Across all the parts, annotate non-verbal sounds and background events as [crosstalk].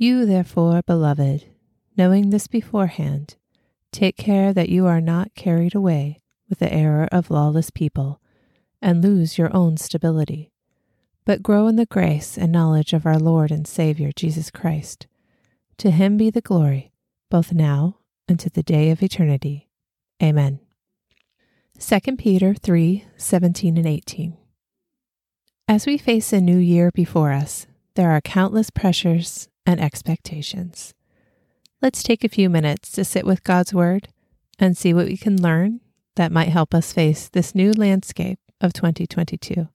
You, therefore, beloved, knowing this beforehand, take care that you are not carried away with the error of lawless people and lose your own stability, but grow in the grace and knowledge of our Lord and Savior Jesus Christ. To him be the glory, both now and to the day of eternity. Amen. 2 Peter 3 17 and 18. As we face a new year before us, there are countless pressures and expectations. Let's take a few minutes to sit with God's Word and see what we can learn that might help us face this new landscape of 2022.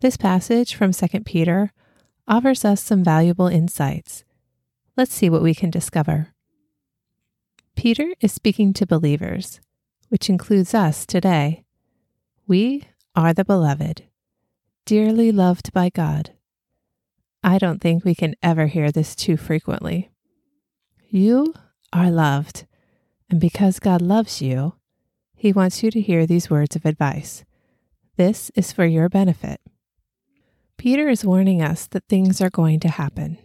This passage from 2 Peter offers us some valuable insights. Let's see what we can discover. Peter is speaking to believers, which includes us today. We are the beloved, dearly loved by God. I don't think we can ever hear this too frequently. You are loved, and because God loves you, he wants you to hear these words of advice. This is for your benefit. Peter is warning us that things are going to happen.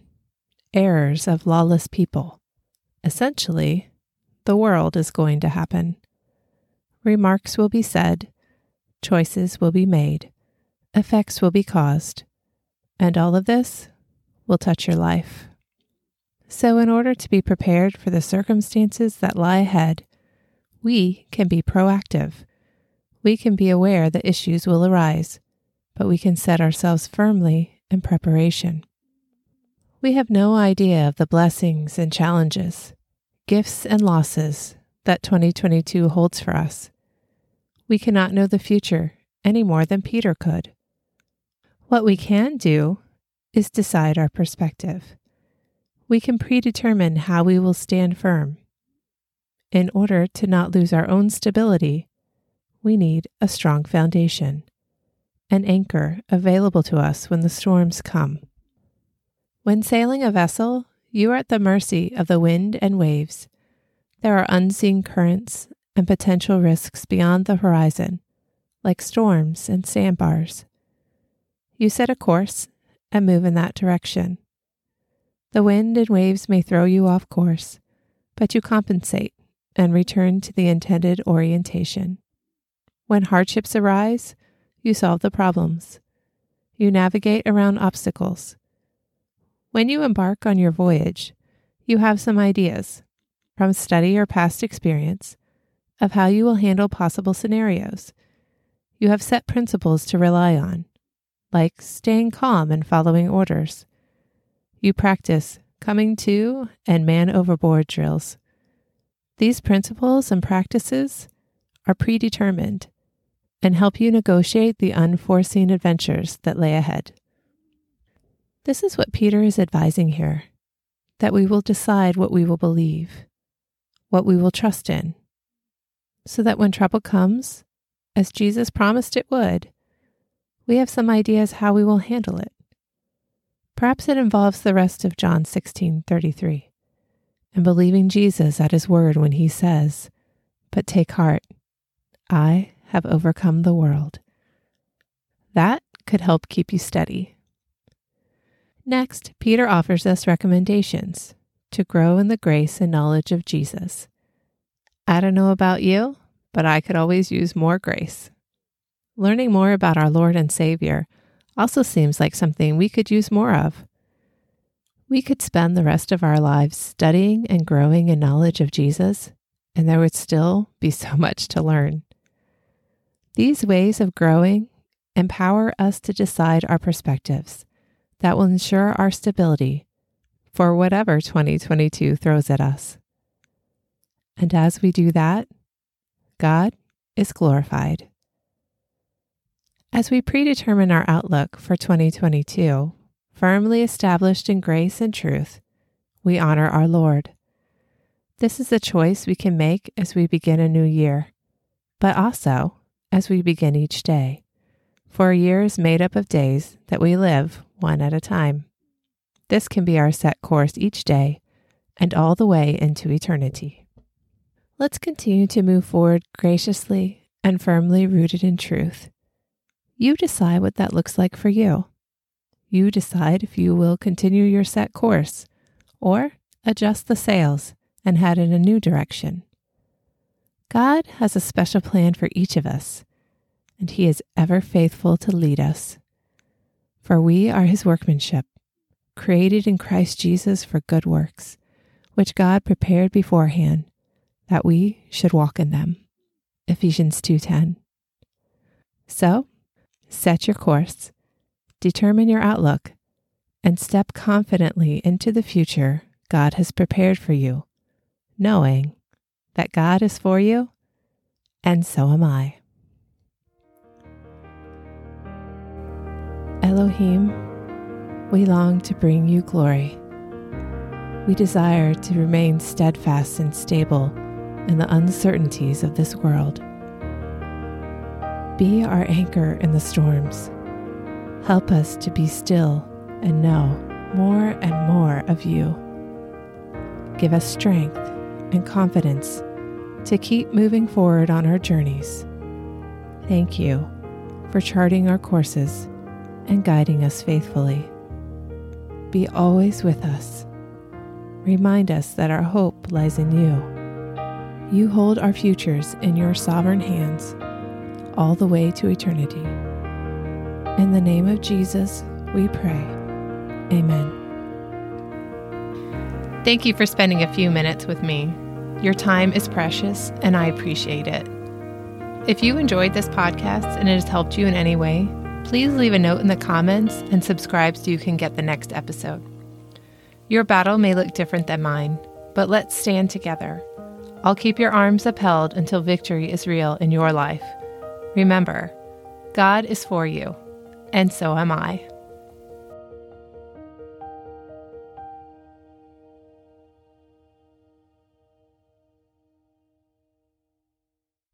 Errors of lawless people. Essentially, the world is going to happen. Remarks will be said, choices will be made, effects will be caused, and all of this will touch your life. So, in order to be prepared for the circumstances that lie ahead, we can be proactive. We can be aware that issues will arise, but we can set ourselves firmly in preparation. We have no idea of the blessings and challenges, gifts and losses that 2022 holds for us. We cannot know the future any more than Peter could. What we can do is decide our perspective. We can predetermine how we will stand firm in order to not lose our own stability, we need a strong foundation, an anchor available to us when the storms come. When sailing a vessel, you are at the mercy of the wind and waves. There are unseen currents and potential risks beyond the horizon, like storms and sandbars. You set a course and move in that direction. The wind and waves may throw you off course, but you compensate and return to the intended orientation. When hardships arise, you solve the problems. You navigate around obstacles. When you embark on your voyage, you have some ideas from study or past experience of how you will handle possible scenarios. You have set principles to rely on, like staying calm and following orders. You practice coming to and man overboard drills. These principles and practices are predetermined and help you negotiate the unforeseen adventures that lay ahead. This is what Peter is advising here that we will decide what we will believe, what we will trust in, so that when trouble comes, as Jesus promised it would, we have some ideas how we will handle it. Perhaps it involves the rest of John 16:33 and believing Jesus at his word when he says, But take heart, I have overcome the world. That could help keep you steady. Next, Peter offers us recommendations to grow in the grace and knowledge of Jesus. I don't know about you, but I could always use more grace. Learning more about our Lord and Savior also seems like something we could use more of. We could spend the rest of our lives studying and growing in knowledge of Jesus, and there would still be so [laughs] much to learn. These ways of growing empower us to decide our perspectives that will ensure our stability for whatever 2022 throws at us. And as we do that, God is glorified. As we predetermine our outlook for 2022, firmly established in grace and truth, we honor our Lord. This is a choice we can make as we begin a new year, but also as we begin each day. For a year is made up of days that we live one at a time. This can be our set course each day and all the way into eternity. Let's continue to move forward graciously and firmly rooted in truth. You decide what that looks like for you. You decide if you will continue your set course or adjust the sails and head in a new direction. God has a special plan for each of us, and He is ever faithful to lead us. For we are His workmanship, created in Christ Jesus for good works, which God prepared beforehand that we should walk in them. Ephesians 2:10. So, set your course, determine your outlook, and step confidently into the future God has prepared for you, knowing that God is for you, and so am I. Elohim, we long to bring you glory. We desire to remain steadfast and stable in the uncertainties of this world. Be our anchor in the storms. Help us to be still and know more and more of you. Give us strength and confidence to keep moving forward on our journeys. Thank you for charting our courses and guiding us faithfully be always with us. Remind us that our hope lies in you. You hold our futures in your sovereign hands, all the way to eternity. In the name of Jesus, we pray. Amen. Thank you for spending a few minutes with me. Your time is precious, and I appreciate it. If you enjoyed this podcast and it has helped you in any way, please leave a note in the comments and subscribe so you can get the next episode. Your battle may look different than mine, but let's stand together. I'll keep your arms upheld until victory is real in your life. Remember, God is for you, and so am I.